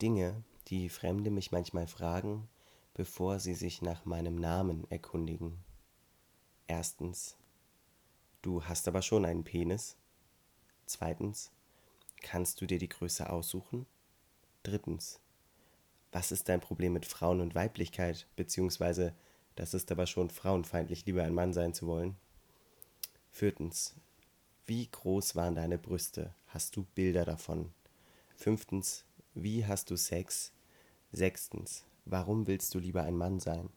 Dinge, die Fremde mich manchmal fragen, bevor sie sich nach meinem Namen erkundigen. Erstens, du hast aber schon einen Penis. Zweitens, kannst du dir die Größe aussuchen? Drittens, was ist dein Problem mit Frauen und Weiblichkeit, beziehungsweise das ist aber schon frauenfeindlich, lieber ein Mann sein zu wollen? Viertens, wie groß waren deine Brüste? Hast du Bilder davon? Fünftens, wie hast du Sex? Sechstens, warum willst du lieber ein Mann sein?